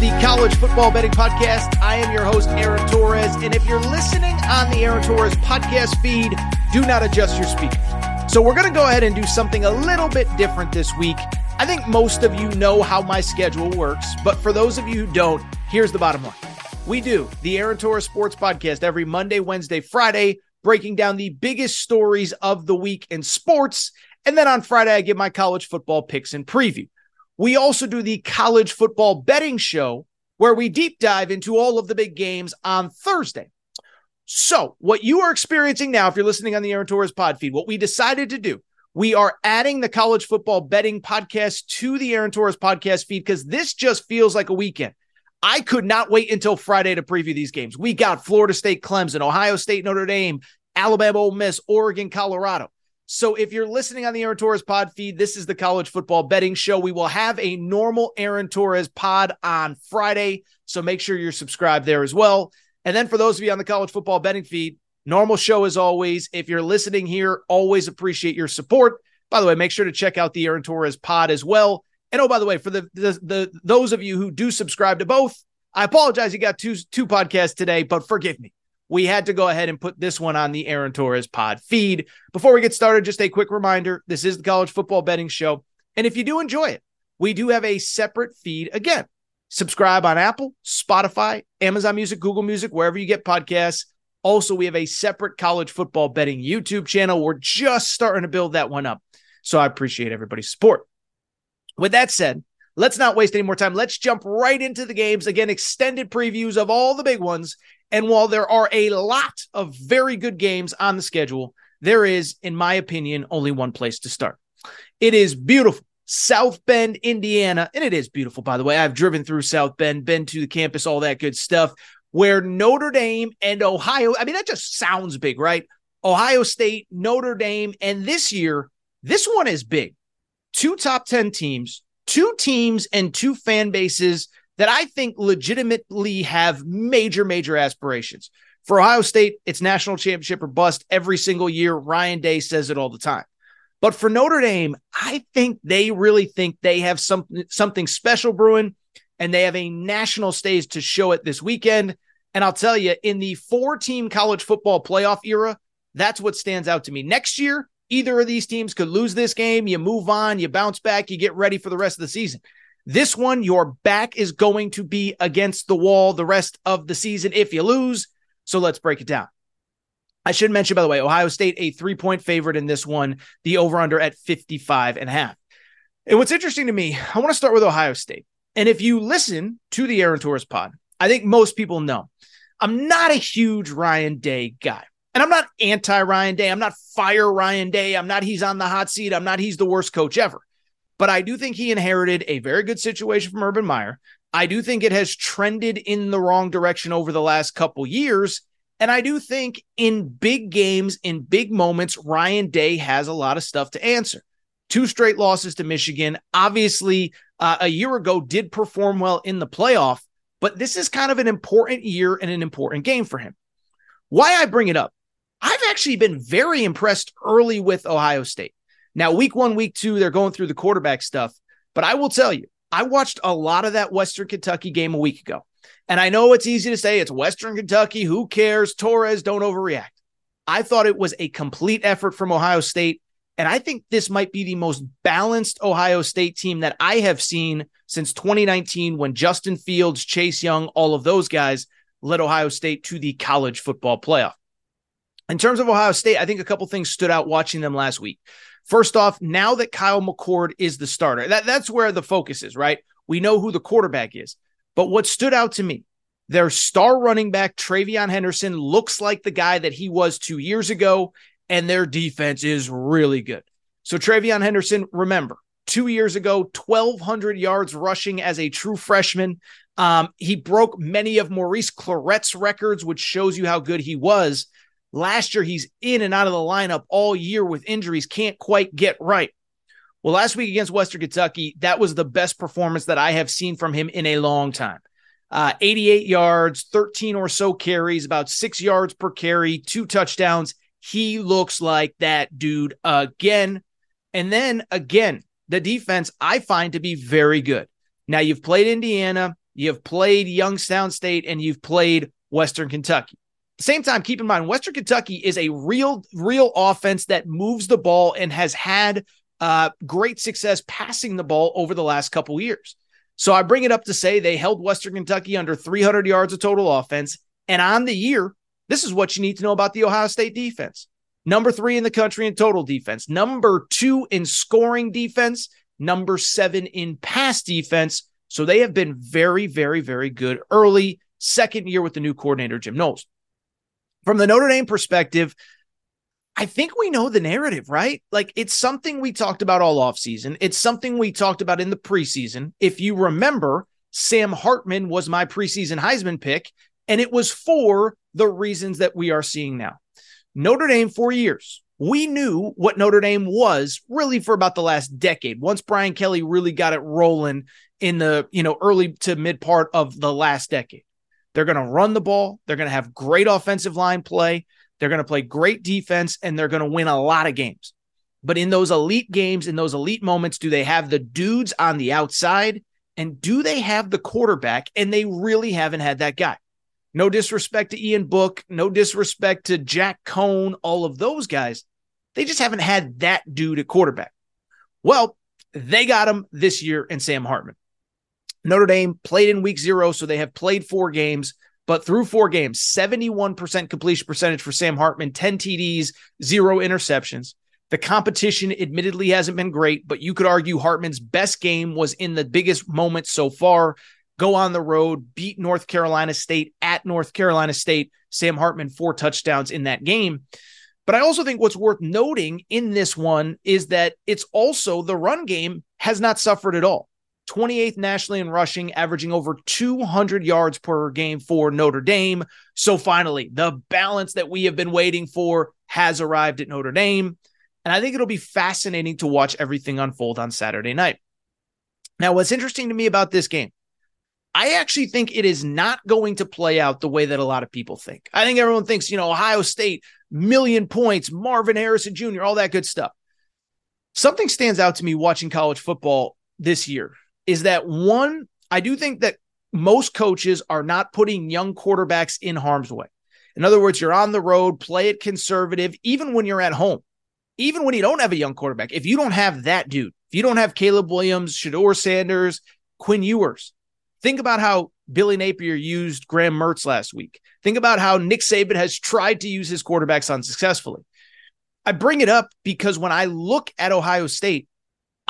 The College Football Betting Podcast. I am your host, Aaron Torres. And if you're listening on the Aaron Torres podcast feed, do not adjust your speakers. So we're going to go ahead and do something a little bit different this week. I think most of you know how my schedule works, but for those of you who don't, here's the bottom line. We do the Aaron Torres Sports Podcast every Monday, Wednesday, Friday, breaking down the biggest stories of the week in sports. And then on Friday, I give my college football picks and preview. We also do the college football betting show where we deep dive into all of the big games on Thursday. So, what you are experiencing now, if you're listening on the Aaron Torres pod feed, what we decided to do, we are adding the college football betting podcast to the Aaron Torres podcast feed because this just feels like a weekend. I could not wait until Friday to preview these games. We got Florida State, Clemson, Ohio State, Notre Dame, Alabama, Ole Miss, Oregon, Colorado. So if you're listening on the Aaron Torres pod feed, this is the college football betting show. We will have a normal Aaron Torres pod on Friday. So make sure you're subscribed there as well. And then for those of you on the college football betting feed, normal show as always. If you're listening here, always appreciate your support. By the way, make sure to check out the Aaron Torres pod as well. And oh, by the way, for the the, the those of you who do subscribe to both, I apologize you got two two podcasts today, but forgive me we had to go ahead and put this one on the Aaron Torres pod feed. Before we get started, just a quick reminder this is the college football betting show. And if you do enjoy it, we do have a separate feed again. Subscribe on Apple, Spotify, Amazon Music, Google Music, wherever you get podcasts. Also, we have a separate college football betting YouTube channel. We're just starting to build that one up. So I appreciate everybody's support. With that said, let's not waste any more time. Let's jump right into the games. Again, extended previews of all the big ones and while there are a lot of very good games on the schedule, there is, in my opinion, only one place to start. It is beautiful. South Bend, Indiana. And it is beautiful, by the way. I've driven through South Bend, been to the campus, all that good stuff, where Notre Dame and Ohio, I mean, that just sounds big, right? Ohio State, Notre Dame. And this year, this one is big. Two top 10 teams, two teams, and two fan bases that I think legitimately have major, major aspirations. For Ohio State, it's national championship or bust every single year. Ryan Day says it all the time. But for Notre Dame, I think they really think they have something something special brewing, and they have a national stage to show it this weekend. And I'll tell you, in the four-team college football playoff era, that's what stands out to me. Next year, either of these teams could lose this game. You move on, you bounce back, you get ready for the rest of the season. This one, your back is going to be against the wall the rest of the season if you lose. So let's break it down. I should mention, by the way, Ohio State, a three point favorite in this one, the over under at 55 and a half. And what's interesting to me, I want to start with Ohio State. And if you listen to the Aaron Torres pod, I think most people know I'm not a huge Ryan Day guy. And I'm not anti Ryan Day. I'm not fire Ryan Day. I'm not he's on the hot seat. I'm not he's the worst coach ever. But I do think he inherited a very good situation from Urban Meyer. I do think it has trended in the wrong direction over the last couple years. And I do think in big games, in big moments, Ryan Day has a lot of stuff to answer. Two straight losses to Michigan. Obviously, uh, a year ago did perform well in the playoff, but this is kind of an important year and an important game for him. Why I bring it up I've actually been very impressed early with Ohio State. Now, week one, week two, they're going through the quarterback stuff. But I will tell you, I watched a lot of that Western Kentucky game a week ago. And I know it's easy to say it's Western Kentucky. Who cares? Torres, don't overreact. I thought it was a complete effort from Ohio State. And I think this might be the most balanced Ohio State team that I have seen since 2019 when Justin Fields, Chase Young, all of those guys led Ohio State to the college football playoff. In terms of Ohio State, I think a couple things stood out watching them last week. First off, now that Kyle McCord is the starter, that, that's where the focus is, right? We know who the quarterback is. But what stood out to me, their star running back, TreVeyon Henderson, looks like the guy that he was two years ago, and their defense is really good. So, TreVeyon Henderson, remember, two years ago, 1,200 yards rushing as a true freshman. Um, he broke many of Maurice Clarett's records, which shows you how good he was. Last year, he's in and out of the lineup all year with injuries, can't quite get right. Well, last week against Western Kentucky, that was the best performance that I have seen from him in a long time. Uh, 88 yards, 13 or so carries, about six yards per carry, two touchdowns. He looks like that dude again. And then again, the defense I find to be very good. Now, you've played Indiana, you've played Youngstown State, and you've played Western Kentucky same time, keep in mind, Western Kentucky is a real, real offense that moves the ball and has had uh, great success passing the ball over the last couple years. So I bring it up to say they held Western Kentucky under 300 yards of total offense. And on the year, this is what you need to know about the Ohio State defense. Number three in the country in total defense, number two in scoring defense, number seven in pass defense. So they have been very, very, very good early. Second year with the new coordinator, Jim Knowles. From the Notre Dame perspective, I think we know the narrative, right? Like it's something we talked about all offseason. It's something we talked about in the preseason. If you remember, Sam Hartman was my preseason Heisman pick, and it was for the reasons that we are seeing now. Notre Dame for years. We knew what Notre Dame was really for about the last decade. Once Brian Kelly really got it rolling in the, you know, early to mid part of the last decade. They're going to run the ball. They're going to have great offensive line play. They're going to play great defense and they're going to win a lot of games. But in those elite games, in those elite moments, do they have the dudes on the outside? And do they have the quarterback? And they really haven't had that guy. No disrespect to Ian Book, no disrespect to Jack Coan, all of those guys. They just haven't had that dude at quarterback. Well, they got him this year in Sam Hartman. Notre Dame played in week zero, so they have played four games, but through four games, 71% completion percentage for Sam Hartman, 10 TDs, zero interceptions. The competition admittedly hasn't been great, but you could argue Hartman's best game was in the biggest moment so far. Go on the road, beat North Carolina State at North Carolina State. Sam Hartman, four touchdowns in that game. But I also think what's worth noting in this one is that it's also the run game has not suffered at all. 28th nationally in rushing, averaging over 200 yards per game for Notre Dame. So finally, the balance that we have been waiting for has arrived at Notre Dame. And I think it'll be fascinating to watch everything unfold on Saturday night. Now, what's interesting to me about this game, I actually think it is not going to play out the way that a lot of people think. I think everyone thinks, you know, Ohio State, million points, Marvin Harrison Jr., all that good stuff. Something stands out to me watching college football this year is that one, I do think that most coaches are not putting young quarterbacks in harm's way. In other words, you're on the road, play it conservative, even when you're at home, even when you don't have a young quarterback. If you don't have that dude, if you don't have Caleb Williams, Shedeur Sanders, Quinn Ewers, think about how Billy Napier used Graham Mertz last week. Think about how Nick Saban has tried to use his quarterbacks unsuccessfully. I bring it up because when I look at Ohio State,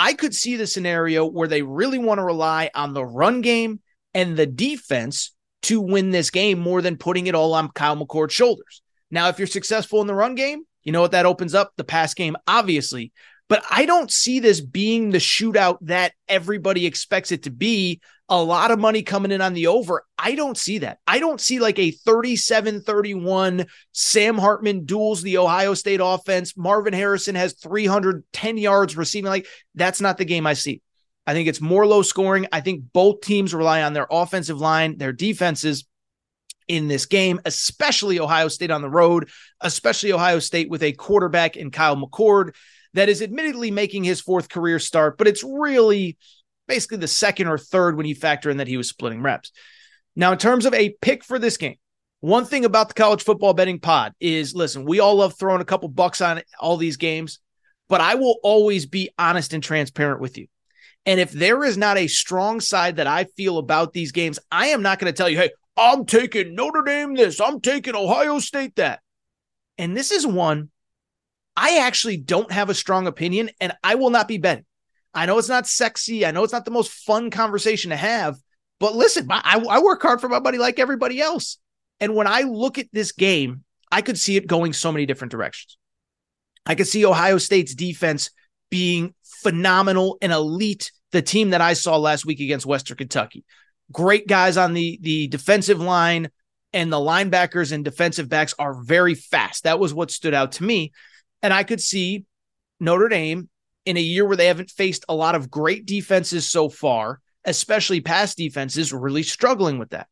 I could see the scenario where they really want to rely on the run game and the defense to win this game more than putting it all on Kyle McCord's shoulders. Now, if you're successful in the run game, you know what that opens up? The pass game, obviously. But I don't see this being the shootout that everybody expects it to be. A lot of money coming in on the over. I don't see that. I don't see like a 37 31 Sam Hartman duels the Ohio State offense. Marvin Harrison has 310 yards receiving. Like, that's not the game I see. I think it's more low scoring. I think both teams rely on their offensive line, their defenses. in this game, especially Ohio State on the road, especially Ohio State with a quarterback in Kyle McCord that is admittedly making his fourth career start, but it's really basically the second or third when you factor in that he was splitting reps. Now, in terms of a pick for this game, one thing about the college football betting pod is listen, we all love throwing a couple bucks on all these games, but I will always be honest and transparent with you. And if there is not a strong side that I feel about these games, I am not going to tell you, hey, I'm taking Notre Dame this, I'm taking Ohio State that. And this is one I actually don't have a strong opinion and I will not be bent. I know it's not sexy. I know it's not the most fun conversation to have, but listen, I, I work hard for my money like everybody else. And when I look at this game, I could see it going so many different directions. I could see Ohio State's defense being phenomenal and elite, the team that I saw last week against Western Kentucky. Great guys on the, the defensive line, and the linebackers and defensive backs are very fast. That was what stood out to me. And I could see Notre Dame in a year where they haven't faced a lot of great defenses so far, especially past defenses, really struggling with that.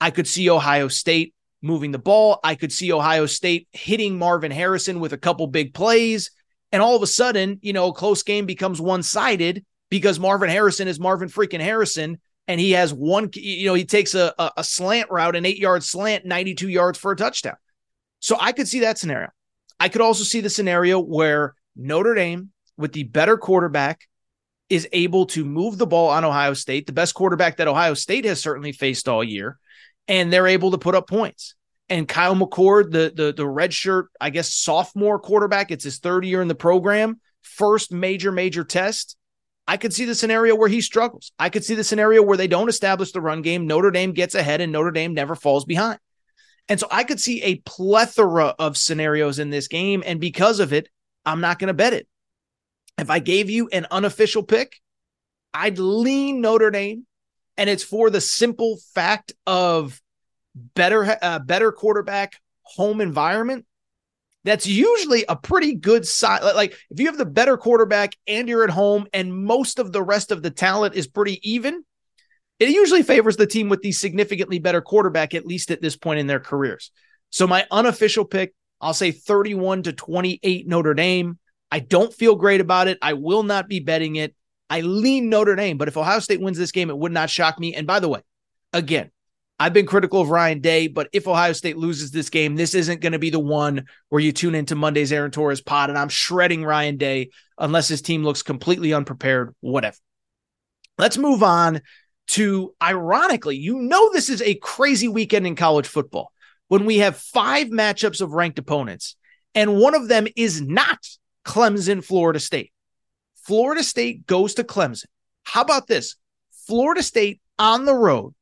I could see Ohio State moving the ball. I could see Ohio State hitting Marvin Harrison with a couple big plays. And all of a sudden, you know, a close game becomes one sided because Marvin Harrison is Marvin freaking Harrison. And he has one, you know, he takes a, a, a slant route, an eight yard slant, 92 yards for a touchdown. So I could see that scenario. I could also see the scenario where Notre Dame, with the better quarterback, is able to move the ball on Ohio State, the best quarterback that Ohio State has certainly faced all year, and they're able to put up points. And Kyle McCord, the the the red shirt, I guess sophomore quarterback, it's his third year in the program, first major major test. I could see the scenario where he struggles. I could see the scenario where they don't establish the run game. Notre Dame gets ahead and Notre Dame never falls behind. And so I could see a plethora of scenarios in this game. And because of it, I'm not going to bet it. If I gave you an unofficial pick, I'd lean Notre Dame. And it's for the simple fact of better, uh, better quarterback home environment. That's usually a pretty good side. Like if you have the better quarterback and you're at home and most of the rest of the talent is pretty even, it usually favors the team with the significantly better quarterback, at least at this point in their careers. So my unofficial pick, I'll say 31 to 28 Notre Dame. I don't feel great about it. I will not be betting it. I lean Notre Dame, but if Ohio State wins this game, it would not shock me. And by the way, again, I've been critical of Ryan Day, but if Ohio State loses this game, this isn't going to be the one where you tune into Monday's Aaron Torres pod and I'm shredding Ryan Day unless his team looks completely unprepared, whatever. Let's move on to ironically, you know, this is a crazy weekend in college football when we have five matchups of ranked opponents, and one of them is not Clemson, Florida State. Florida State goes to Clemson. How about this? Florida State on the road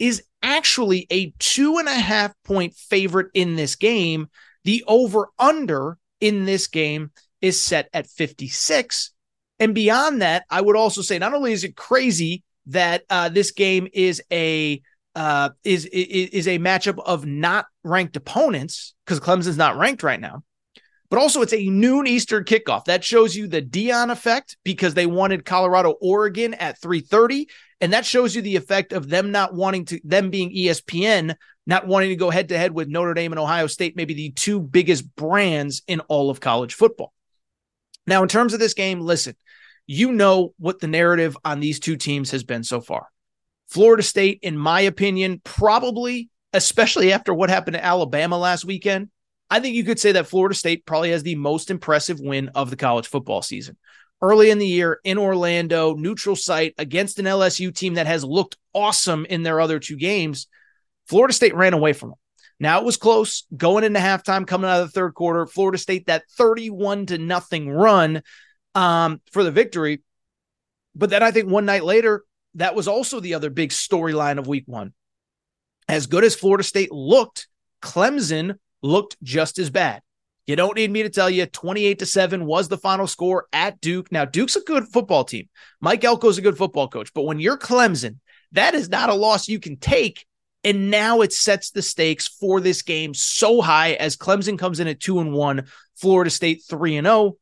is actually a two and a half point favorite in this game. The over under in this game is set at 56. And beyond that, I would also say not only is it crazy that uh, this game is a uh, is, is is a matchup of not ranked opponents because Clemson's not ranked right now, but also it's a noon Eastern kickoff. That shows you the Deion effect because they wanted Colorado Oregon at 3:30, and that shows you the effect of them not wanting to them being ESPN not wanting to go head to head with Notre Dame and Ohio State, maybe the two biggest brands in all of college football. Now, in terms of this game, listen, you know what the narrative on these two teams has been so far. Florida State, in my opinion, probably, especially after what happened to Alabama last weekend, I think you could say that Florida State probably has the most impressive win of the college football season. Early in the year in Orlando, neutral site against an LSU team that has looked awesome in their other two games, Florida State ran away from them. Now it was close going into halftime, coming out of the third quarter. Florida State that 31 to nothing run um, for the victory. But then I think one night later, that was also the other big storyline of week one. As good as Florida State looked, Clemson looked just as bad. You don't need me to tell you 28 to 7 was the final score at Duke. Now, Duke's a good football team. Mike Elko's a good football coach. But when you're Clemson, that is not a loss you can take. And now it sets the stakes for this game so high as Clemson comes in at 2 and 1, Florida State 3 and 0.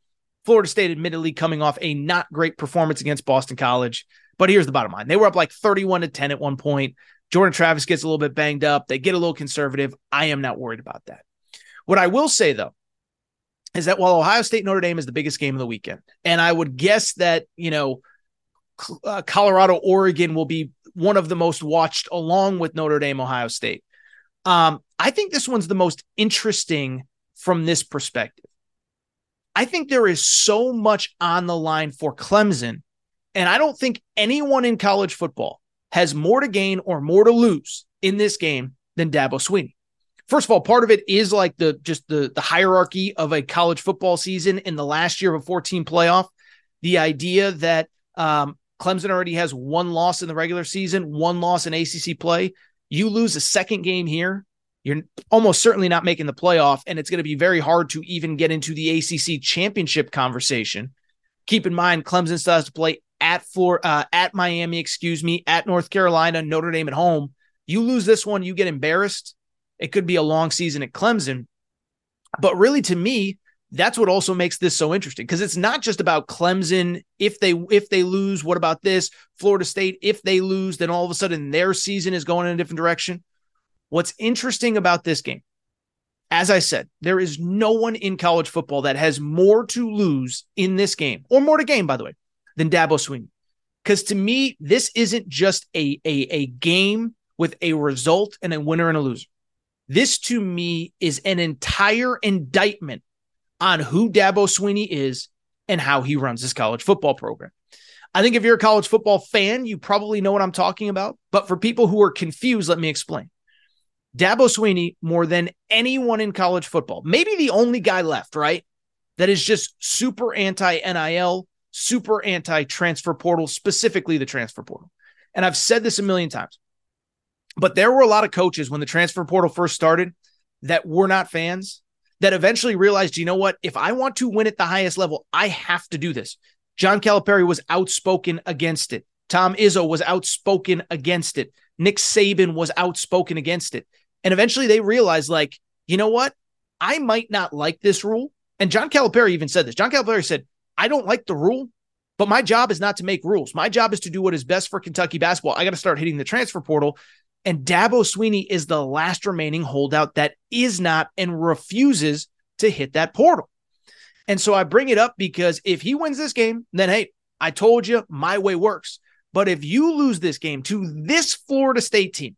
Florida State, admittedly, coming off a not great performance against Boston College. But here's the bottom line they were up like 31 to 10 at one point. Jordan Travis gets a little bit banged up. They get a little conservative. I am not worried about that. What I will say, though, is that while Ohio State Notre Dame is the biggest game of the weekend, and I would guess that, you know, uh, Colorado Oregon will be one of the most watched along with Notre Dame Ohio State. Um, I think this one's the most interesting from this perspective. I think there is so much on the line for Clemson, and I don't think anyone in college football has more to gain or more to lose in this game than Dabo Swinney. First of all, part of it is like the just the the hierarchy of a college football season in the last year of a 14 playoff. The idea that um, Clemson already has one loss in the regular season, one loss in ACC play. You lose a second game here, you're almost certainly not making the playoff, and it's going to be very hard to even get into the ACC championship conversation. Keep in mind, Clemson still has to play at Flor- uh, at Miami, excuse me, at North Carolina, Notre Dame at home. You lose this one, you get embarrassed. It could be a long season at Clemson. But really, to me, that's what also makes this so interesting because it's not just about Clemson. If they if they lose, what about this? Florida State, if they lose, then all of a sudden their season is going in a different direction. What's interesting about this game, as I said, there is no one in college football that has more to lose in this game, or more to gain, by the way, than Dabo Swinney. Because to me, this isn't just a, a, a game with a result and a winner and a loser. This to me is an entire indictment on who Dabo Swinney is and how he runs his college football program. I think if you're a college football fan, you probably know what I'm talking about. But for people who are confused, let me explain. Dabo Swinney more than anyone in college football, maybe the only guy left, right? That is just super anti NIL, super anti transfer portal, specifically the transfer portal. And I've said this a million times, but there were a lot of coaches when the transfer portal first started that were not fans that eventually realized, you know what? If I want to win at the highest level, I have to do this. John Calipari was outspoken against it. Tom Izzo was outspoken against it. Nick Saban was outspoken against it. And eventually they realized, like, you know what? I might not like this rule. And John Calipari even said this. John Calipari said, I don't like the rule, but my job is not to make rules. My job is to do what is best for Kentucky basketball. I got to start hitting the transfer portal. And Dabo Swinney is the last remaining holdout that is not and refuses to hit that portal. And so I bring it up because if he wins this game, then hey, I told you my way works. But if you lose this game to this Florida State team,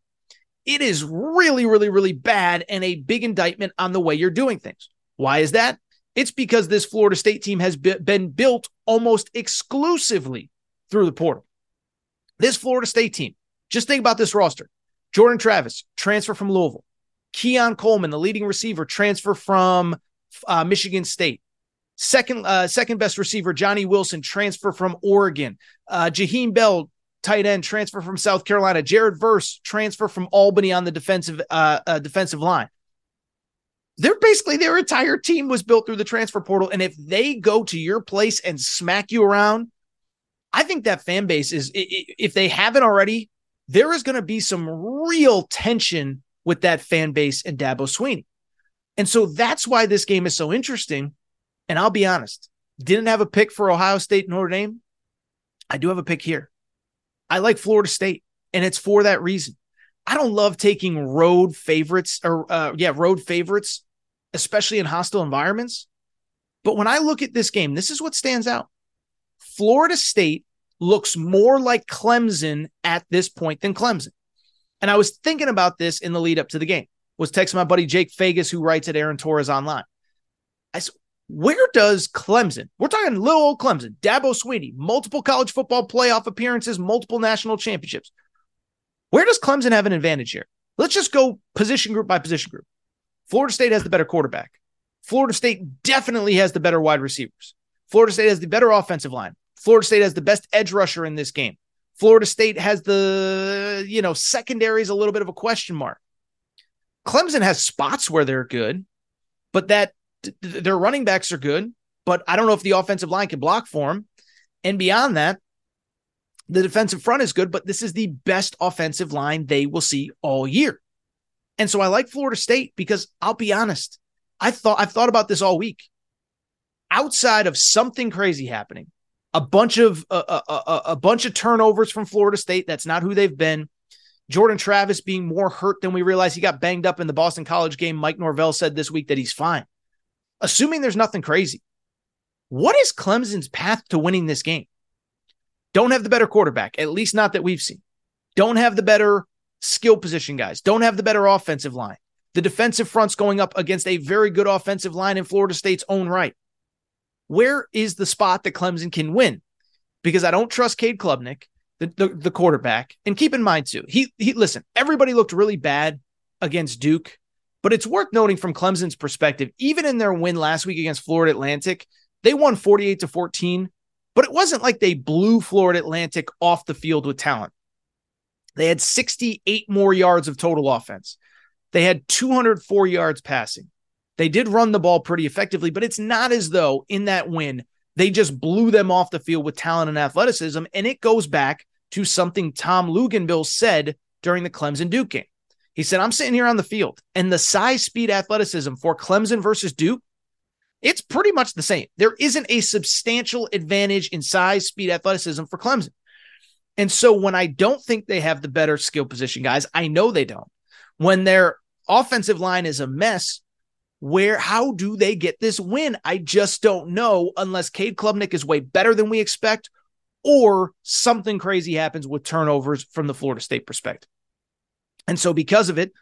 it is really, really, really bad and a big indictment on the way you're doing things. Why is that? It's because this Florida State team has been built almost exclusively through the portal. This Florida State team, just think about this roster Jordan Travis, transfer from Louisville. Keon Coleman, the leading receiver, transfer from uh, Michigan State. Second, uh, second best receiver, Johnny Wilson, transfer from Oregon. Uh, Bell, tight end transfer from South Carolina. Jared Verse transfer from Albany on the defensive uh, uh, defensive line. They're basically their entire team was built through the transfer portal, and if they go to your place and smack you around, I think that fan base is if they haven't already, there is going to be some real tension with that fan base and Dabo Swinney. And so that's why this game is so interesting. And I'll be honest, didn't have a pick for Ohio State Notre Dame. I do have a pick here. I like Florida State, and it's for that reason. I don't love taking road favorites or uh, yeah, road favorites, especially in hostile environments. But when I look at this game, this is what stands out. Florida State looks more like Clemson at this point than Clemson. And I was thinking about this in the lead up to the game. Was texting my buddy Jake Fagus, who writes at Aaron Torres online. I said, where does Clemson, we're talking little old Clemson, Dabo Swinney, multiple college football playoff appearances, multiple national championships. Where does Clemson have an advantage here? Let's just go position group by position group. Florida State has the better quarterback. Florida State definitely has the better wide receivers. Florida State has the better offensive line. Florida State has the best edge rusher in this game. Florida State has the, you know, secondary is a little bit of a question mark. Clemson has spots where they're good, but that their running backs are good, but I don't know if the offensive line can block for them. And beyond that, the defensive front is good, but this is the best offensive line they will see all year. And so I like Florida State because I'll be honest, I thought I've thought about this all week. Outside of something crazy happening, a bunch of uh, uh, uh, a bunch of turnovers from Florida State. That's not who they've been. Jordan Travis being more hurt than we realized. He got banged up in the Boston College game. Mike Norvell said this week that he's fine. Assuming there's nothing crazy, what is Clemson's path to winning this game? Don't have the better quarterback, at least not that we've seen. Don't have the better skill position guys. Don't have the better offensive line. The defensive front's going up against a very good offensive line in Florida State's own right. Where is the spot that Clemson can win? Because I don't trust Cade Klubnik the, the, the quarterback. And keep in mind too, he he listen, everybody looked really bad against Duke, but it's worth noting from Clemson's perspective, even in their win last week against Florida Atlantic, they won 48 to 14, but it wasn't like they blew Florida Atlantic off the field with talent. They had 68 more yards of total offense. They had 204 yards passing. They did run the ball pretty effectively, but it's not as though in that win they just blew them off the field with talent and athleticism. And it goes back to something Tom Luginbill said during the Clemson Duke game. He said, I'm sitting here on the field, and the size, speed, athleticism for Clemson versus Duke, it's pretty much the same. There isn't a substantial advantage in size, speed, athleticism for Clemson. And so when I don't think they have the better skill position guys, I know they don't. When their offensive line is a mess, where how do they get this win? I just don't know unless Cade Klubnik is way better than we expect or something crazy happens with turnovers from the Florida State perspective. And so because of it,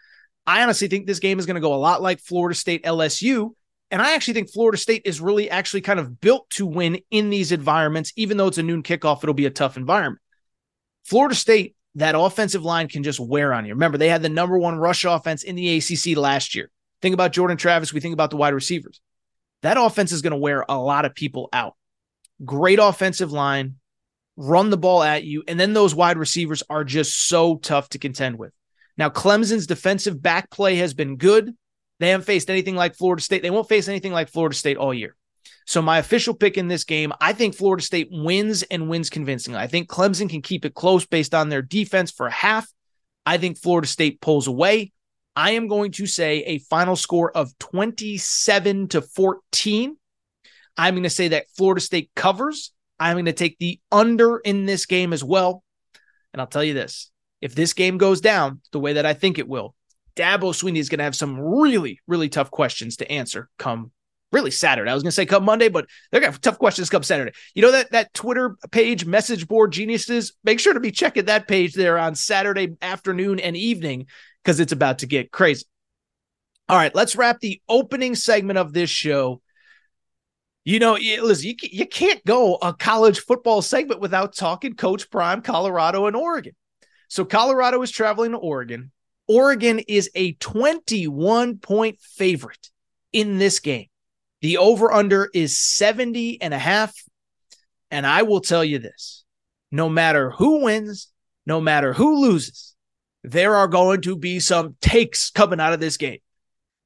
I honestly think this game is going to go a lot like Florida State LSU. And I actually think Florida State is really actually kind of built to win in these environments. Even though it's a noon kickoff, it'll be a tough environment. Florida State, that offensive line can just wear on you. Remember, they had the number one rush offense in the ACC last year. Think about Jordan Travis. We think about the wide receivers. That offense is going to wear a lot of people out. Great offensive line, run the ball at you. And then those wide receivers are just so tough to contend with. Now, Clemson's defensive back play has been good. They haven't faced anything like Florida State. They won't face anything like Florida State all year. So, my official pick in this game, I think Florida State wins and wins convincingly. I think Clemson can keep it close based on their defense for half. I think Florida State pulls away. I am going to say a final score of 27 to 14. I'm going to say that Florida State covers. I'm going to take the under in this game as well. And I'll tell you this if this game goes down the way that I think it will, Dabo Swinney is going to have some really, really tough questions to answer come really Saturday. I was going to say come Monday, but they're going to have tough questions come Saturday. You know that that Twitter page, message board geniuses, make sure to be checking that page there on Saturday afternoon and evening because it's about to get crazy. All right, let's wrap the opening segment of this show. You know, listen, you, you can't go a college football segment without talking Coach Prime, Colorado, and Oregon. So Colorado is traveling to Oregon. Oregon is a 21 point favorite in this game. The over under is 70 and a half. And I will tell you this no matter who wins, no matter who loses, there are going to be some takes coming out of this game.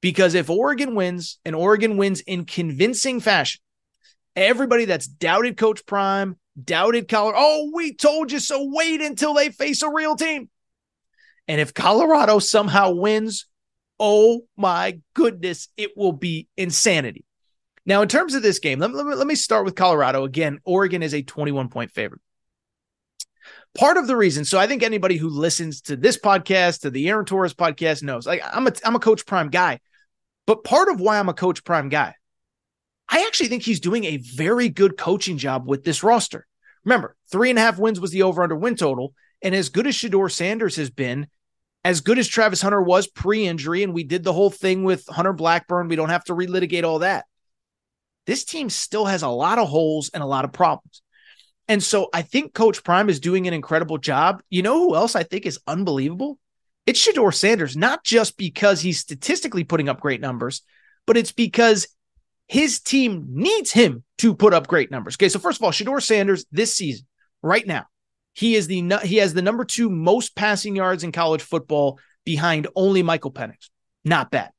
Because if Oregon wins and Oregon wins in convincing fashion, everybody that's doubted Coach Prime, doubted Colorado, oh, we told you so. Wait until they face a real team. And if Colorado somehow wins, oh my goodness, it will be insanity. Now, in terms of this game, let me, let me start with Colorado. Again, Oregon is a 21 point favorite. Part of the reason, so I think anybody who listens to this podcast, to the Aaron Torres podcast, knows like I'm a I'm a Coach Prime guy. But part of why I'm a Coach Prime guy, I actually think he's doing a very good coaching job with this roster. Remember, three and a half wins was the over under win total. And as good as Shedeur Sanders has been, as good as Travis Hunter was pre injury, and we did the whole thing with Hunter Blackburn, we don't have to relitigate all that. This team still has a lot of holes and a lot of problems. And so I think Coach Prime is doing an incredible job. You know who else I think is unbelievable? It's Shedeur Sanders, not just because he's statistically putting up great numbers, but it's because his team needs him to put up great numbers. Okay, so first of all, Shedeur Sanders this season, right now, he is the he has the number two most passing yards in college football behind only Michael Penix. Not bad.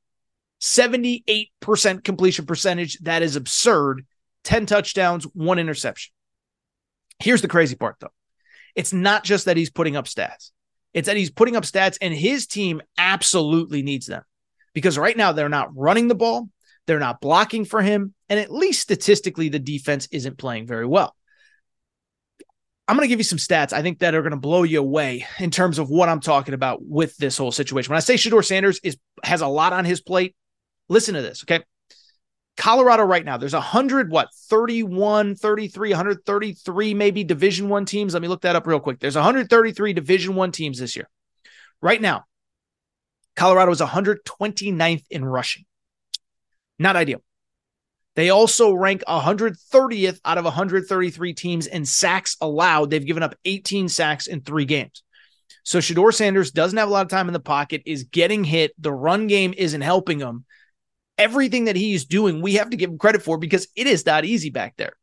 78% completion percentage. That is absurd. 10 touchdowns, one interception. Here's the crazy part, though. It's not just that he's putting up stats. It's that he's putting up stats and his team absolutely needs them because right now they're not running the ball. They're not blocking for him. And at least statistically, the defense isn't playing very well. I'm going to give you some stats I think that are going to blow you away in terms of what I'm talking about with this whole situation. When I say Shedeur Sanders is has a lot on his plate, listen to this, okay? Colorado right now, there's 100 what 31, 33, 133 maybe Division 1 teams. Let me look that up real quick. There's 133 Division 1 teams this year. Right now, Colorado is 129th in rushing. Not ideal. They also rank 130th out of 133 teams in sacks allowed. They've given up 18 sacks in three games. So Shedeur Sanders doesn't have a lot of time in the pocket, is getting hit. The run game isn't helping him. Everything that he's doing, we have to give him credit for because it is not easy back there.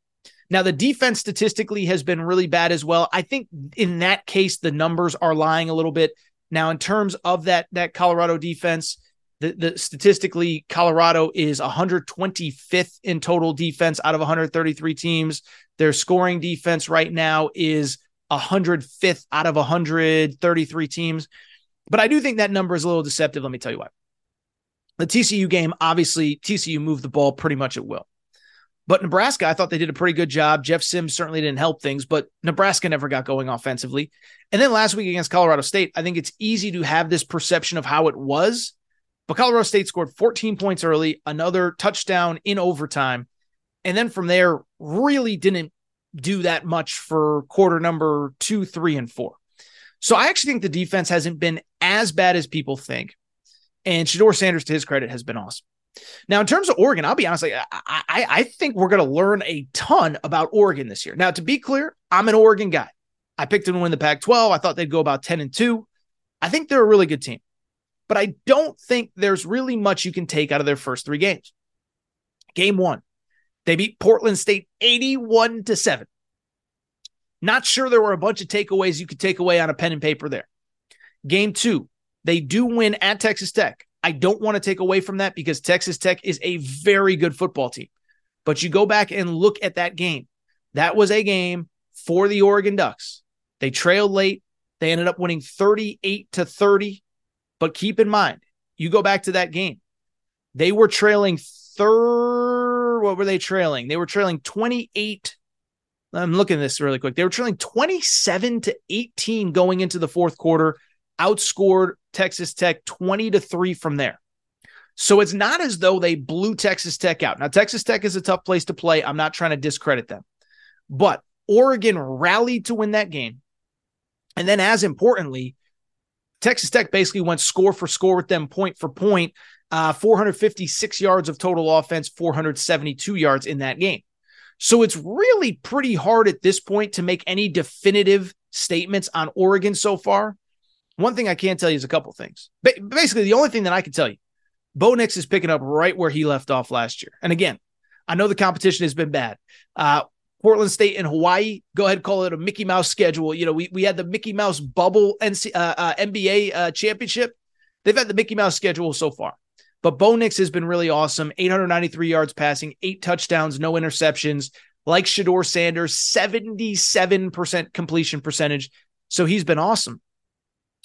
Now, the defense statistically has been really bad as well. I think in that case, the numbers are lying a little bit. Now, in terms of that, that Colorado defense, the, the statistically Colorado is 125th in total defense out of 133 teams. Their scoring defense right now is 105th out of 133 teams. But I do think that number is a little deceptive. Let me tell you why. The TCU game, obviously, TCU moved the ball pretty much at will. But Nebraska, I thought they did a pretty good job. Jeff Sims certainly didn't help things, but Nebraska never got going offensively. And then last week against Colorado State, I think it's easy to have this perception of how it was but Colorado State scored 14 points early, another touchdown in overtime. And then from there, really didn't do that much for quarter number two, three, and four. So I actually think the defense hasn't been as bad as people think. And Shedeur Sanders, to his credit, has been awesome. Now, in terms of Oregon, I'll be honest, like, I, I, I think we're going to learn a ton about Oregon this year. Now, to be clear, I'm an Oregon guy. I picked them to win the Pac 12. I thought they'd go about 10 and 2. I think they're a really good team but I don't think there's really much you can take out of their first three games. Game one, they beat Portland State 81 to 7. Not sure there were a bunch of takeaways you could take away on a pen and paper there. Game two, they do win at Texas Tech. I don't want to take away from that because Texas Tech is a very good football team. But you go back and look at that game. That was a game for the Oregon Ducks. They trailed late. They ended up winning 38 to 30. But keep in mind, you go back to that game, they were trailing third. What were they trailing? They were trailing 28. I'm looking at this really quick. They were trailing 27 to 18 going into the fourth quarter, outscored Texas Tech 20 to 3 from there. So it's not as though they blew Texas Tech out. Now, Texas Tech is a tough place to play. I'm not trying to discredit them, but Oregon rallied to win that game. And then, as importantly, Texas Tech basically went score for score with them, point for point. Uh, 456 yards of total offense, 472 yards in that game. So it's really pretty hard at this point to make any definitive statements on Oregon so far. One thing I can tell you is a couple things. Ba- basically, the only thing that I can tell you, Bo Nix is picking up right where he left off last year. And again, I know the competition has been bad. Uh, Portland State and Hawaii. Go ahead, call it a Mickey Mouse schedule. You know, we we had the Mickey Mouse bubble NC, uh, uh, NBA uh, championship. They've had the Mickey Mouse schedule so far. But Bo Nix has been really awesome. 893 yards passing, eight touchdowns, no interceptions. Like Shedeur Sanders, 77% completion percentage. So he's been awesome.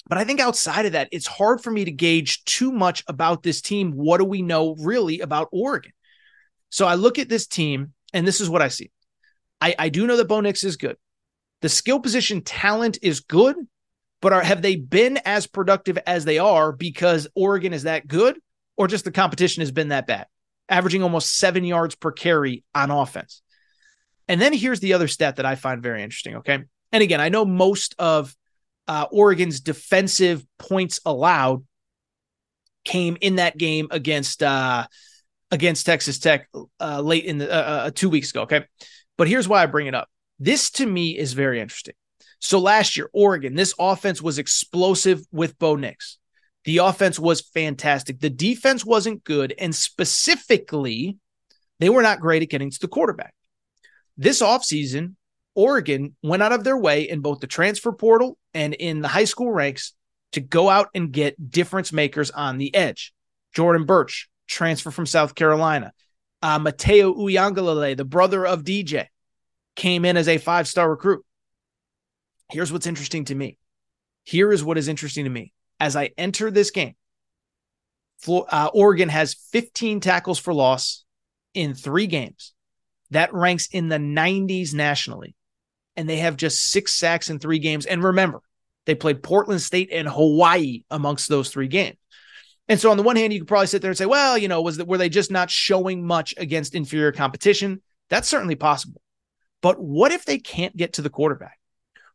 But I think outside of that, it's hard for me to gauge too much about this team. What do we know really about Oregon? So I look at this team, and this is what I see. I, I do know that Bo Nix is good. The skill position talent is good, but are, have they been as productive as they are because Oregon is that good or just the competition has been that bad, averaging almost seven yards per carry on offense? And then here's the other stat that I find very interesting. Okay. And again, I know most of uh, Oregon's defensive points allowed came in that game against uh, against Texas Tech uh, late in the uh, uh two weeks ago. Okay, but here's why I bring it up. This to me is very interesting. So last year, Oregon, this offense was explosive with Bo Nix. The offense was fantastic. The defense wasn't good. And specifically, they were not great at getting to the quarterback. This offseason, Oregon went out of their way in both the transfer portal and in the high school ranks to go out and get difference makers on the edge. Jordan Burch, transfer from South Carolina. Uh, Matayo Uiagalelei, the brother of DJ, came in as a five star recruit. Here's what's interesting to me. Here is what is interesting to me. As I enter this game, uh, Oregon has 15 tackles for loss in three games. That ranks in the 90s nationally. and they have just six sacks in three games. And remember, they played Portland State and Hawaii amongst those three games. And so on the one hand, you could probably sit there and say, well, you know, was that were they just not showing much against inferior competition? That's certainly possible. But what if they can't get to the quarterback?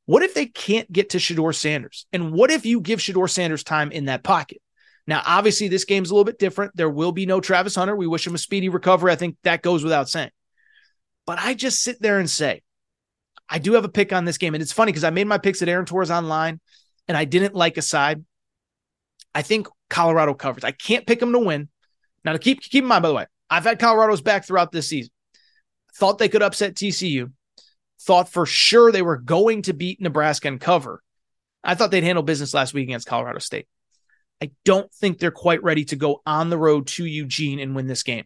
What if they can't get to Shedeur Sanders? And what if you give Shedeur Sanders time in that pocket? Now, obviously, this game's a little bit different. There will be no Travis Hunter. We wish him a speedy recovery. I think that goes without saying. But I just sit there and say, I do have a pick on this game. And it's funny because I made my picks at Aaron Torres online and I didn't like a side. I think Colorado covers. I can't pick them to win. Now, to keep keep in mind, by the way, I've had Colorado's back throughout this season. Thought they could upset TCU. Thought for sure they were going to beat Nebraska and cover. I thought they'd handle business last week against Colorado State. I don't think they're quite ready to go on the road to Eugene and win this game.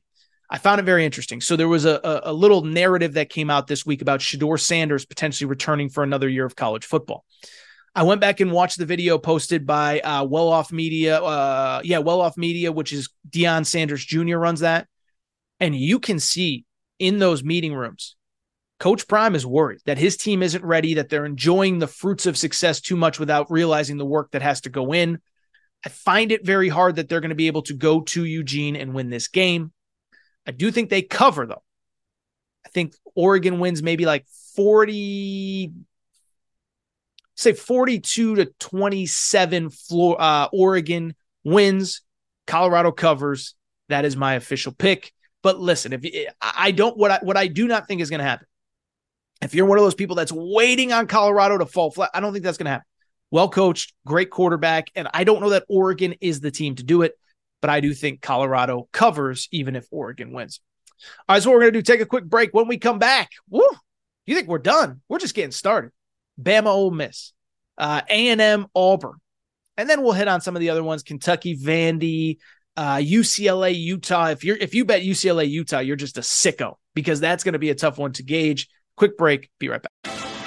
I found it very interesting. So there was a, a, a little narrative that came out this week about Shedeur Sanders potentially returning for another year of college football. I went back and watched the video posted by uh, Well Off Media. Uh, yeah, Well Off Media, which is Deion Sanders Jr. runs that. And you can see in those meeting rooms, Coach Prime is worried that his team isn't ready, that they're enjoying the fruits of success too much without realizing the work that has to go in. I find it very hard that they're going to be able to go to Eugene and win this game. I do think they cover, though. I think Oregon wins maybe like 40, say 42 to 27 floor uh, Oregon wins, Colorado covers. That is my official pick. But listen, if I don't what I what I do not think is going to happen. If you're one of those people that's waiting on Colorado to fall flat, I don't think that's going to happen. Well coached, great quarterback, and I don't know that Oregon is the team to do it, but I do think Colorado covers even if Oregon wins. All right, so what we're going to do take a quick break. When we come back, woo, you think we're done? We're just getting started. Bama, Ole Miss, uh, A&M, Auburn. And then we'll hit on some of the other ones, Kentucky, Vandy, uh, UCLA, Utah. If you're if you bet UCLA, Utah, you're just a sicko because that's going to be a tough one to gauge. Quick break. Be right back.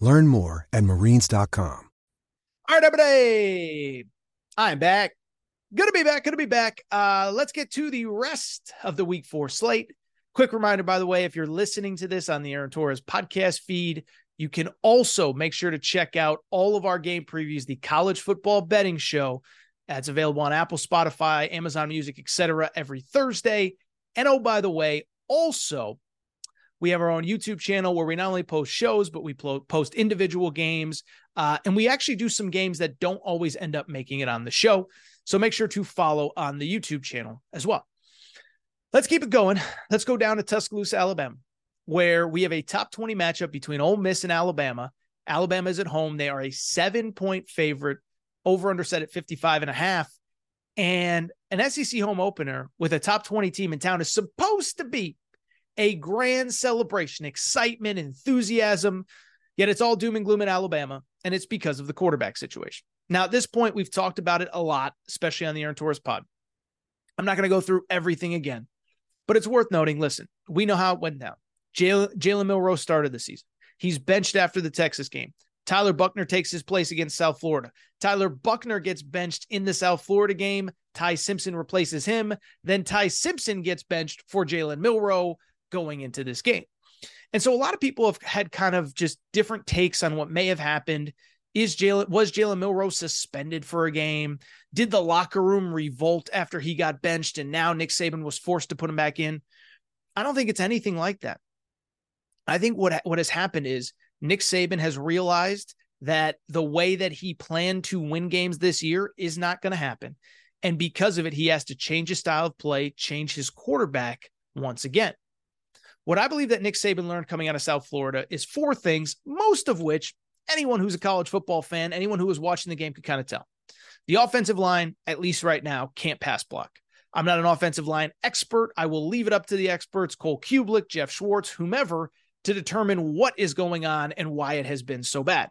Learn more at marines.com. All right, everybody. I'm back. Good to be back. Good to be back. Uh, let's get to the rest of the week four slate. Quick reminder, by the way, if you're listening to this on the Aaron Torres podcast feed, you can also make sure to check out all of our game previews, the college football betting show. That's available on Apple, Spotify, Amazon Music, etc. every Thursday. And oh, by the way, also we have our own YouTube channel where we not only post shows, but we post individual games. Uh, and we actually do some games that don't always end up making it on the show. So make sure to follow on the YouTube channel as well. Let's keep it going. Let's go down to Tuscaloosa, Alabama, where we have a top 20 matchup between Ole Miss and Alabama. Alabama is at home. They are a seven point favorite, over under set at 55 and a half. And an SEC home opener with a top 20 team in town is supposed to be a grand celebration, excitement, enthusiasm. Yet it's all doom and gloom in Alabama, and it's because of the quarterback situation. Now, at this point, we've talked about it a lot, especially on the Aaron Torres pod. I'm not going to go through everything again, but it's worth noting. Listen, we know how it went down. Jalen Milroe started the season. He's benched after the Texas game. Tyler Buchner takes his place against South Florida. Tyler Buchner gets benched in the South Florida game. Ty Simpson replaces him. Then Ty Simpson gets benched for Jalen Milroe going into this game. And so a lot of people have had kind of just different takes on what may have happened. Is Jalen was Jalen Milroe suspended for a game? Did the locker room revolt after he got benched and now Nick Saban was forced to put him back in? I don't think it's anything like that. I think what what has happened is Nick Saban has realized that the way that he planned to win games this year is not going to happen. And because of it, he has to change his style of play, change his quarterback once again. What I believe that Nick Saban learned coming out of South Florida is four things, most of which anyone who's a college football fan, anyone who was watching the game could kind of tell. The offensive line, at least right now, can't pass block. I'm not an offensive line expert. I will leave it up to the experts, Cole Cubelic, Geoff Schwartz, whomever, to determine what is going on and why it has been so bad.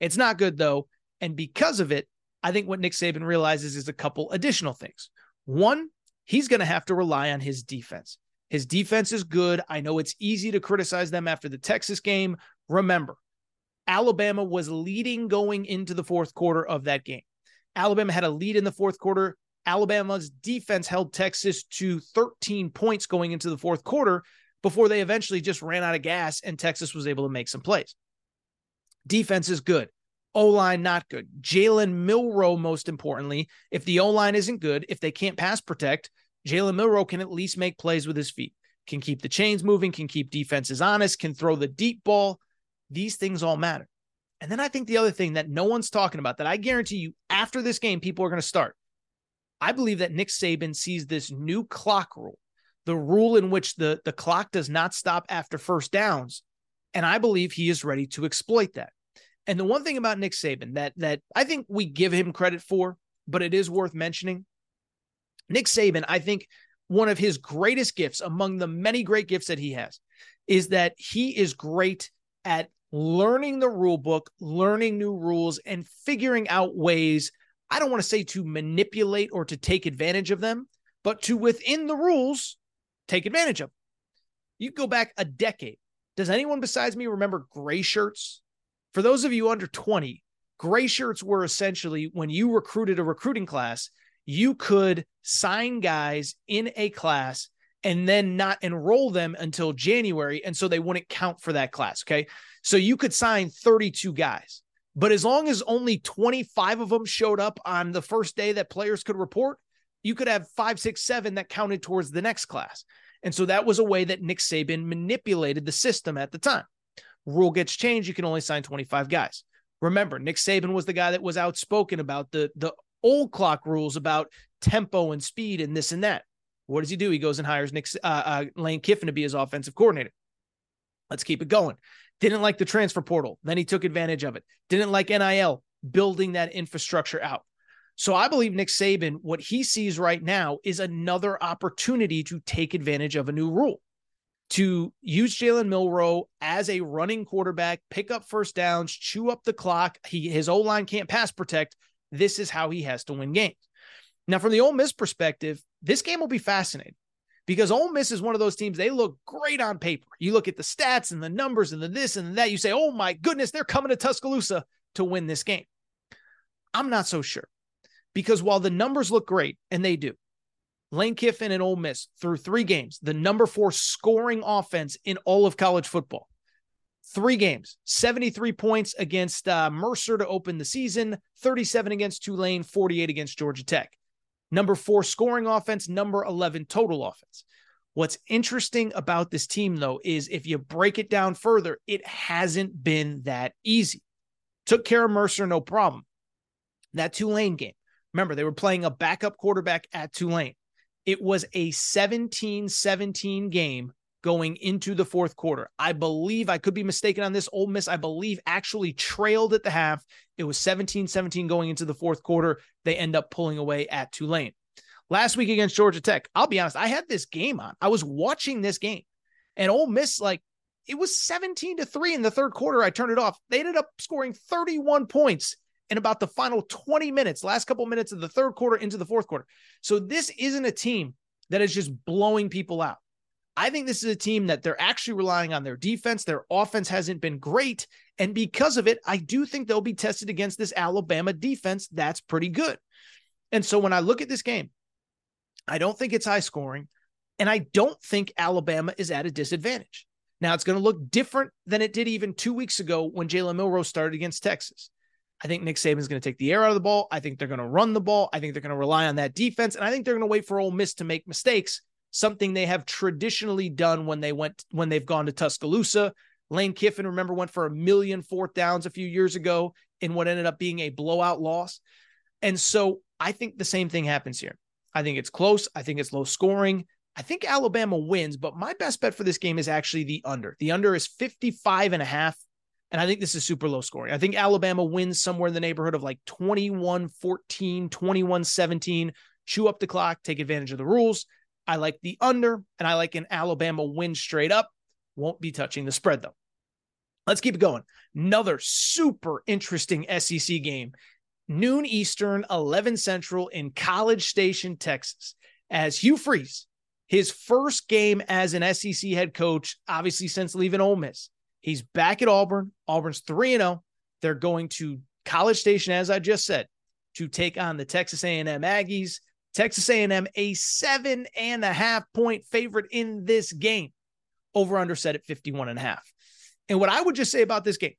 It's not good though. And because of it, I think what Nick Saban realizes is a couple additional things. One, he's going to have to rely on his defense. His defense is good. I know it's easy to criticize them after the Texas game. Remember, Alabama was leading going into the fourth quarter of that game. Alabama had a lead in the fourth quarter. Alabama's defense held Texas to 13 points going into the fourth quarter before they eventually just ran out of gas and Texas was able to make some plays. Defense is good. O line not good. Jalen Milroe, most importantly, if the O line isn't good, if they can't pass protect, Jalen Milroe can at least make plays with his feet, can keep the chains moving, can keep defenses honest, can throw the deep ball. These things all matter. And then I think the other thing that no one's talking about that I guarantee you after this game, people are going to start. I believe that Nick Saban sees this new clock rule, the rule in which the, the clock does not stop after first downs. And I believe he is ready to exploit that. And the one thing about Nick Saban that that I think we give him credit for, but it is worth mentioning, Nick Saban, I think one of his greatest gifts among the many great gifts that he has is that he is great at learning the rule book, learning new rules, and figuring out ways. I don't want to say to manipulate or to take advantage of them, but to within the rules take advantage of. You go back a decade. Does anyone besides me remember gray shirts? For those of you under 20, gray shirts were essentially when you recruited a recruiting class, you could sign guys in a class and then not enroll them until January. And so they wouldn't count for that class. Okay. So you could sign 32 guys, but as long as only 25 of them showed up on the first day that players could report, you could have five, six, seven that counted towards the next class. And so that was a way that Nick Saban manipulated the system at the time. Rule gets changed, you can only sign 25 guys. Remember, Nick Saban was the guy that was outspoken about the the old clock rules about tempo and speed and this and that. What does he do? He goes and hires Nick uh, uh, Lane Kiffin to be his offensive coordinator. Let's keep it going. Didn't like the transfer portal. Then he took advantage of it. Didn't like NIL, building that infrastructure out. So I believe Nick Saban, what he sees right now is another opportunity to take advantage of a new rule, to use Jalen Milroe as a running quarterback, pick up first downs, chew up the clock. He his O line can't pass protect. This is how he has to win games. Now, from the Ole Miss perspective, this game will be fascinating because Ole Miss is one of those teams, they look great on paper. You look at the stats and the numbers and the this and that, you say, oh my goodness, they're coming to Tuscaloosa to win this game. I'm not so sure because while the numbers look great, and they do, Lane Kiffin and Ole Miss through three games, the number four scoring offense in all of college football three games 73 points against uh, Mercer to open the season, 37 against Tulane, 48 against Georgia Tech. Number four scoring offense, number 11 total offense. What's interesting about this team, though, is if you break it down further, it hasn't been that easy. Took care of Mercer, no problem. That Tulane game, remember, they were playing a backup quarterback at Tulane. It was a 17 17 game going into the fourth quarter. I believe I could be mistaken on this. Ole Miss, I believe, actually trailed at the half. It was 17 17 going into the fourth quarter. They end up pulling away at Tulane. Last week against Georgia Tech, I'll be honest, I had this game on. I was watching this game, and Ole Miss, like, it was 17 to 3 in the third quarter. I turned it off. They ended up scoring 31 points in about the final 20 minutes, last couple minutes of the third quarter into the fourth quarter. So this isn't a team that is just blowing people out. I think this is a team that they're actually relying on their defense. Their offense hasn't been great. And because of it, I do think they'll be tested against this Alabama defense. That's pretty good. And so when I look at this game, I don't think it's high scoring. And I don't think Alabama is at a disadvantage. Now it's going to look different than it did even two weeks ago when Jalen Milroe started against Texas. I think Nick Saban is going to take the air out of the ball. I think they're going to run the ball. I think they're going to rely on that defense. And I think they're going to wait for Ole Miss to make mistakes, something they have traditionally done when they went when they've gone to Tuscaloosa. Lane Kiffin, remember, went for a million fourth downs a few years ago in what ended up being a blowout loss. And so I think the same thing happens here. I think it's close. I think it's low scoring. I think Alabama wins, but my best bet for this game is actually the under. The under is 55 and a half. And I think this is super low scoring. I think Alabama wins somewhere in the neighborhood of like 21 14, 21 17. Chew up the clock, take advantage of the rules. I like the under, and I like an Alabama win straight up. Won't be touching the spread though. Let's keep it going. Another super interesting SEC game. Noon Eastern, 11 Central in College Station, Texas. As Hugh Freeze, his first game as an SEC head coach, obviously since leaving Ole Miss, He's back at Auburn. Auburn's 3 0. They're going to College Station, as I just said, to take on the Texas A&M Aggies. Texas A&M a seven and a half point favorite in this game. Over under set at 51 and a half. And what I would just say about this game,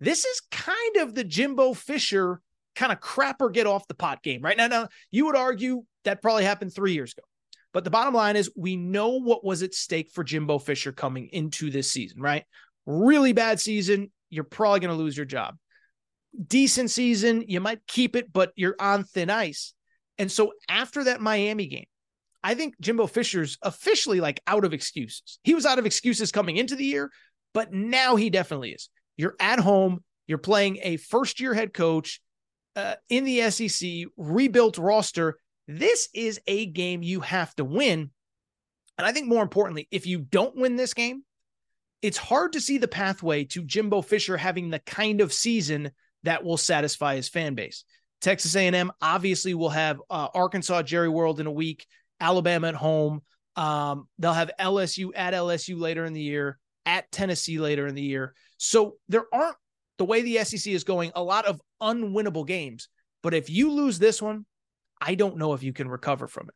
this is kind of the Jimbo Fisher kind of crap or get off the pot game right now. Now you would argue that probably happened three years ago. But the bottom line is we know what was at stake for Jimbo Fisher coming into this season, right? Really bad season. You're probably going to lose your job. Decent season. You might keep it, but you're on thin ice. And so after that Miami game, I think Jimbo Fisher's officially like out of excuses. He was out of excuses coming into the year, but now he definitely is. You're at home. You're playing a first year head coach uh, in the SEC, rebuilt roster this is a game you have to win. And I think more importantly, if you don't win this game, it's hard to see the pathway to Jimbo Fisher having the kind of season that will satisfy his fan base. Texas A&M obviously will have uh, Arkansas Jerry World in a week, Alabama at home. Um, they'll have LSU at LSU later in the year, at Tennessee later in the year. So there aren't the way the SEC is going a lot of unwinnable games. But if you lose this one, I don't know if you can recover from it.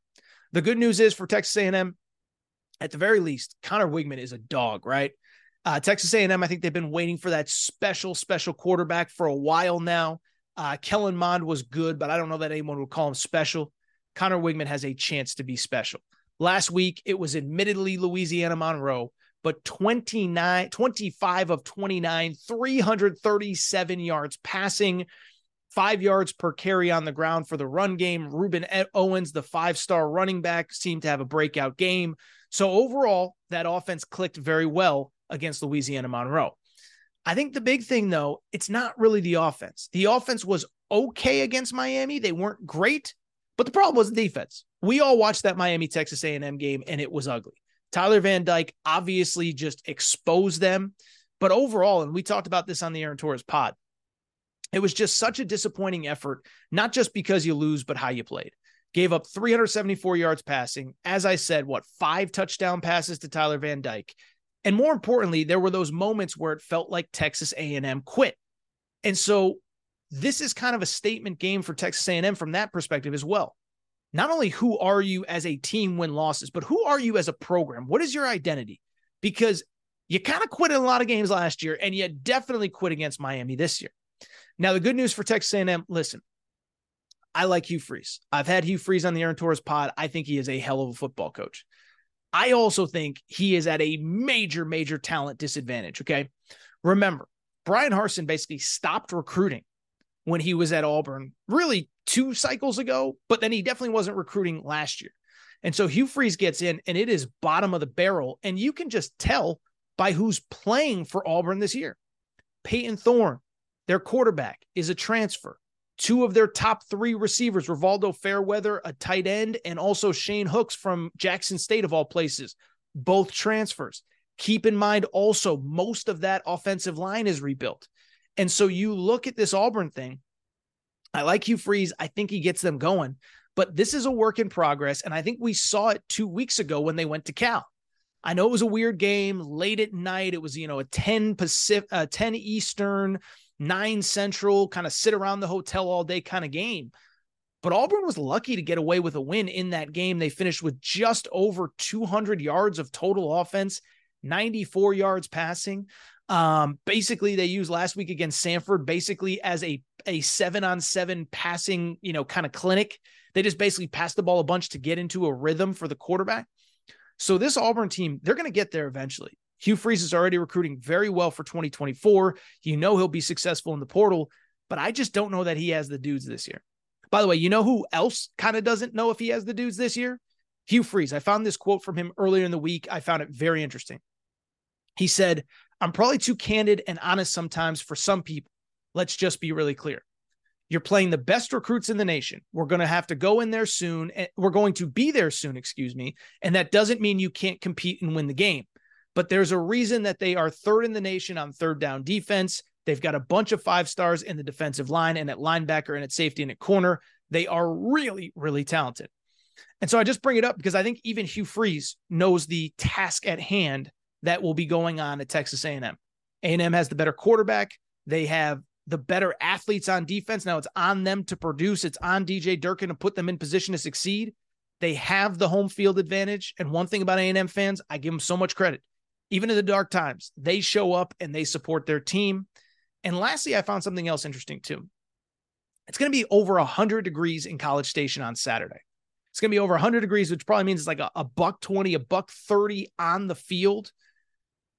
The good news is for Texas A&M, at the very least, Conner Weigman is a dog, right? Uh, Texas A&M, I think they've been waiting for that special, special quarterback for a while now. Uh, Kellen Mond was good, but I don't know that anyone would call him special. Conner Weigman has a chance to be special. Last week, it was admittedly Louisiana Monroe, but 29, 25 of 29, 337 yards passing, five yards per carry on the ground for the run game. Rueben Owens, the five star running back, seemed to have a breakout game. So overall, that offense clicked very well against Louisiana Monroe. I think the big thing, though, it's not really the offense. The offense was okay against Miami. They weren't great, but the problem was the defense. We all watched that Miami Texas A&M game, and it was ugly. Tyler Van Dyke obviously just exposed them. But overall, and we talked about this on the Aaron Torres pod, it was just such a disappointing effort, not just because you lose, but how you played. Gave up 374 yards passing. As I said, what, five touchdown passes to Tyler Van Dyke. And more importantly, there were those moments where it felt like Texas A&M quit. And so this is kind of a statement game for Texas A&M from that perspective as well. Not only who are you as a team win losses, but who are you as a program? What is your identity? Because you kind of quit in a lot of games last year and you definitely quit against Miami this year. Now, the good news for Texas A&M, listen, I like Hugh Freeze. I've had Hugh Freeze on the Aaron Torres pod. I think he is a hell of a football coach. I also think he is at a major, major talent disadvantage. Okay. Remember, Bryan Harsin basically stopped recruiting when he was at Auburn, really two cycles ago, but then he definitely wasn't recruiting last year. And so Hugh Freeze gets in and it is bottom of the barrel. And you can just tell by who's playing for Auburn this year. Payton Thorne, their quarterback is a transfer. Two of their top three receivers, Rivaldo Fairweather, a tight end, and also Shane Hooks from Jackson State, of all places, both transfers. Keep in mind also, most of that offensive line is rebuilt. And so you look at this Auburn thing. I like Hugh Freeze. I think he gets them going, but this is a work in progress. And I think we saw it two weeks ago when they went to Cal. I know it was a weird game late at night. It was, you know, a 10 Pacific, uh, 10 Eastern, 9 Central, kind of sit around the hotel all day kind of game. But Auburn was lucky to get away with a win in that game. They finished with just over 200 yards of total offense, 94 yards passing. Um, basically, they used last week against Samford basically as a a seven on seven passing, you know, kind of clinic. They just basically passed the ball a bunch to get into a rhythm for the quarterback. So this Auburn team, they're going to get there eventually. Hugh Freeze is already recruiting very well for 2024. You know he'll be successful in the portal, but I just don't know that he has the dudes this year. By the way, you know who else kind of doesn't know if he has the dudes this year? Hugh Freeze. I found this quote from him earlier in the week. I found it very interesting. He said, I'm probably too candid and honest sometimes for some people. Let's just be really clear. You're playing the best recruits in the nation. We're going to have to go in there soon. Eh, we're going to be there soon, excuse me. And that doesn't mean you can't compete and win the game. But there's a reason that they are third in the nation on third down defense. They've got a bunch of five stars in the defensive line and at linebacker and at safety and at corner. They are really, really talented. And so I just bring it up because I think even Hugh Freeze knows the task at hand that will be going on at Texas A&M. A&M has the better quarterback. They have the better athletes on defense. Now it's on them to produce. It's on DJ Durkin to put them in position to succeed. They have the home field advantage. And one thing about A&M fans, I give them so much credit. Even in the dark times, they show up and they support their team. And lastly, I found something else interesting too. It's going to be over 100 degrees in College Station on Saturday. It's going to be over 100 degrees, which probably means it's like a, a buck 20, a buck 30 on the field.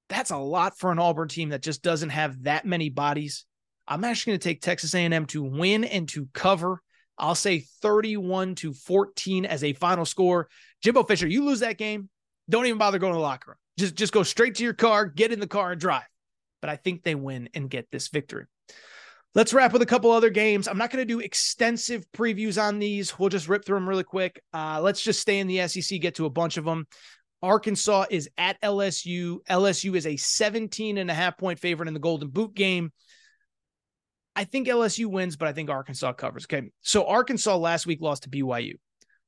That's a lot for an Auburn team that just doesn't have that many bodies. I'm actually going to take Texas A&M to win and to cover. I'll say 31 to 14 as a final score. Jimbo Fisher, you lose that game, don't even bother going to the locker room. Just just go straight to your car, get in the car and drive but I think they win and get this victory. Let's wrap with a couple other games. I'm not going to do extensive previews on these. We'll just rip through them really quick. Uh, let's just stay in the SEC, get to a bunch of them. Arkansas is at LSU. LSU is a 17 and a half point favorite in the Golden Boot game. I think LSU wins, but I think Arkansas covers. Okay. So Arkansas last week lost to BYU.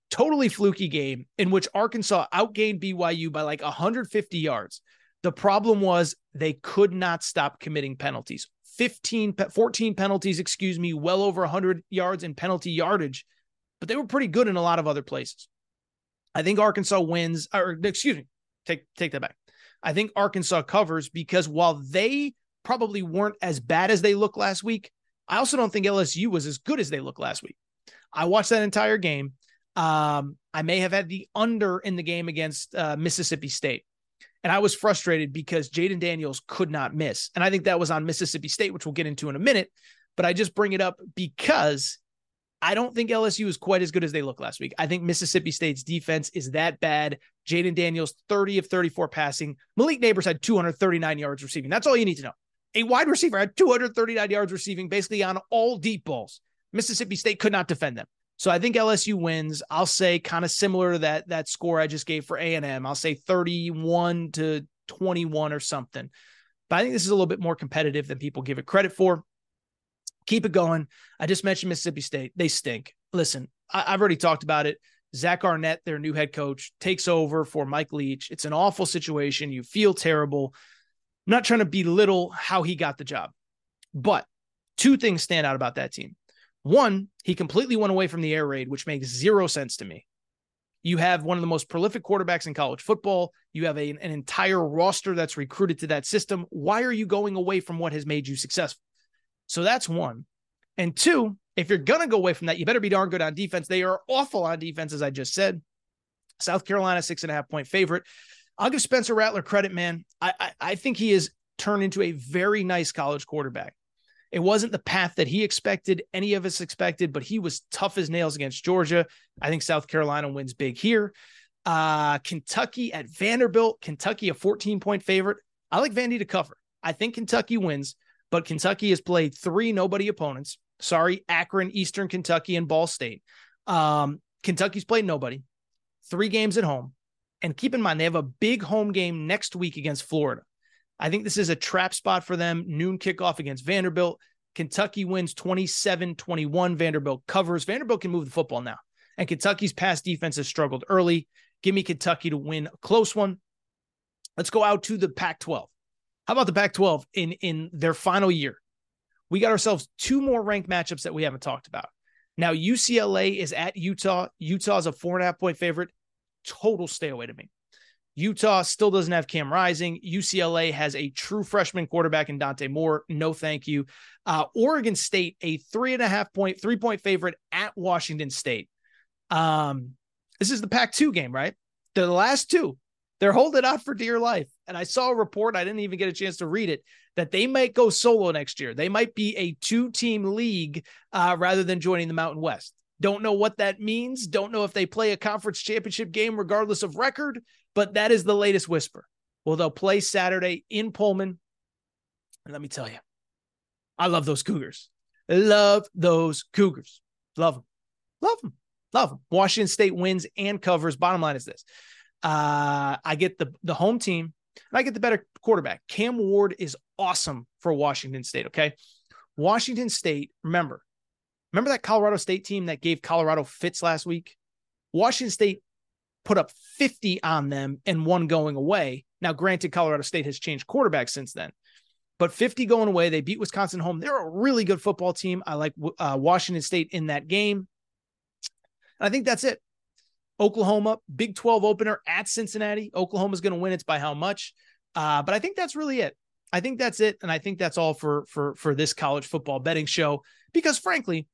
Totally fluky game in which Arkansas outgained BYU by like 150 yards. The problem was they could not stop committing penalties. 15, 14 penalties, excuse me, well over 100 yards in penalty yardage, but they were pretty good in a lot of other places. I think Arkansas wins, or excuse me, take take that back. I think Arkansas covers because while they probably weren't as bad as they looked last week, I also don't think LSU was as good as they looked last week. I watched that entire game. Um, I may have had the under in the game against uh, Mississippi State. And I was frustrated because Jayden Daniels could not miss. And I think that was on Mississippi State, which we'll get into in a minute. But I just bring it up because I don't think LSU is quite as good as they look last week. I think Mississippi State's defense is that bad. Jayden Daniels, 30 of 34 passing. Malik Nabers had 239 yards receiving. That's all you need to know. A wide receiver had 239 yards receiving, basically on all deep balls. Mississippi State could not defend them. So I think LSU wins. I'll say kind of similar to that that score I just gave for A&M. I'll say 31 to 21 or something. But I think this is a little bit more competitive than people give it credit for. Keep it going. I just mentioned Mississippi State. They stink. Listen, I, have already talked about it. Zach Arnett, their new head coach, takes over for Mike Leach. It's an awful situation. You feel terrible. I'm not trying to belittle how he got the job, but two things stand out about that team. One, he completely went away from the air raid, which makes zero sense to me. You have one of the most prolific quarterbacks in college football. You have a, an entire roster that's recruited to that system. Why are you going away from what has made you successful? So that's one. And two, if you're going to go away from that, you better be darn good on defense. They are awful on defense, as I just said. South Carolina, six and a half point favorite. I'll give Spencer Rattler credit, man. I, I, I think he has turned into a very nice college quarterback. It wasn't the path that he expected, any of us expected, but he was tough as nails against Georgia. I think South Carolina wins big here. Uh, Kentucky at Vanderbilt, Kentucky a 14 point favorite. I like Vandy to cover. I think Kentucky wins, but Kentucky has played three nobody opponents. Sorry, Akron, Eastern Kentucky, and Ball State. Um, Kentucky's played nobody, three games at home. And keep in mind, they have a big home game next week against Florida. I think this is a trap spot for them. Noon kickoff against Vanderbilt. Kentucky wins 27 21. Vanderbilt covers. Vanderbilt can move the football now. And Kentucky's pass defense has struggled early. Give me Kentucky to win a close one. Let's go out to the Pac 12. How about the Pac 12 in, in their final year? We got ourselves two more ranked matchups that we haven't talked about. Now, UCLA is at Utah. Utah is a four and a half point favorite. Total stay away to me. Utah still doesn't have Cam Rising. UCLA has a true freshman quarterback in Dante Moore. No, thank you. Uh, Oregon State, a three and a half point, three point favorite at Washington State. Um, this is the Pac 2 game, right? They're the last two. They're holding out for dear life. And I saw a report, I didn't even get a chance to read it, that they might go solo next year. They might be a two team league uh, rather than joining the Mountain West. Don't know what that means. Don't know if they play a conference championship game regardless of record, but that is the latest whisper. Well, they'll play Saturday in Pullman. And let me tell you, I love those Cougars. Love those Cougars. Love them. Love them. Love them. Washington State wins and covers. Bottom line is this. Uh, I get the the home team and I get the better quarterback. Cam Ward is awesome for Washington State. Okay. Washington State, remember, remember that Colorado State team that gave Colorado fits last week? Washington State put up 50 on them and one going away. Now, granted, Colorado State has changed quarterbacks since then, but 50 going away. They beat Wisconsin home. They're a really good football team. I like uh, Washington State in that game. And I think that's it. Oklahoma, Big 12 opener at Cincinnati. Oklahoma's going to win. It's by how much? Uh, but I think that's really it. I think that's it, and I think that's all for for for this college football betting show. Because frankly,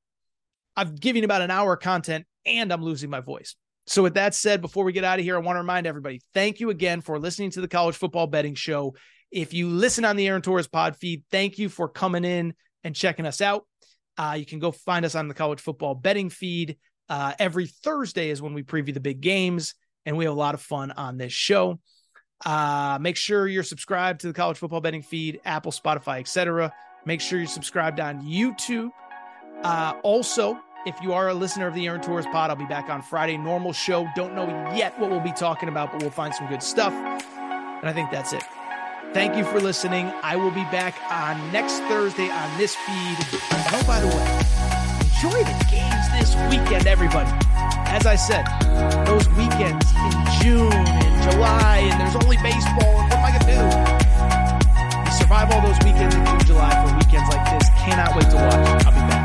I've given about an hour of content, and I'm losing my voice. So, with that said, before we get out of here, I want to remind everybody thank you again for listening to the College Football Betting Show. If you listen on the Aaron Torres pod feed, thank you for coming in and checking us out. Uh, you can go find us on the College Football Betting feed. Uh, every Thursday is when we preview the big games, and we have a lot of fun on this show. Uh, make sure you're subscribed to the College Football Betting feed, Apple, Spotify, etc. Make sure you're subscribed on YouTube. Uh, also, if you are a listener of the Aaron Torres Pod, I'll be back on Friday. Normal show. Don't know yet what we'll be talking about, but we'll find some good stuff. And I think that's it. Thank you for listening. I will be back on next Thursday on this feed. And oh, by the way, enjoy the games this weekend, everybody. As I said, those weekends in June and July, and there's only baseball, and what am I going to do? survive all those weekends in June, July for weekends like this. Cannot wait to watch. I'll be back.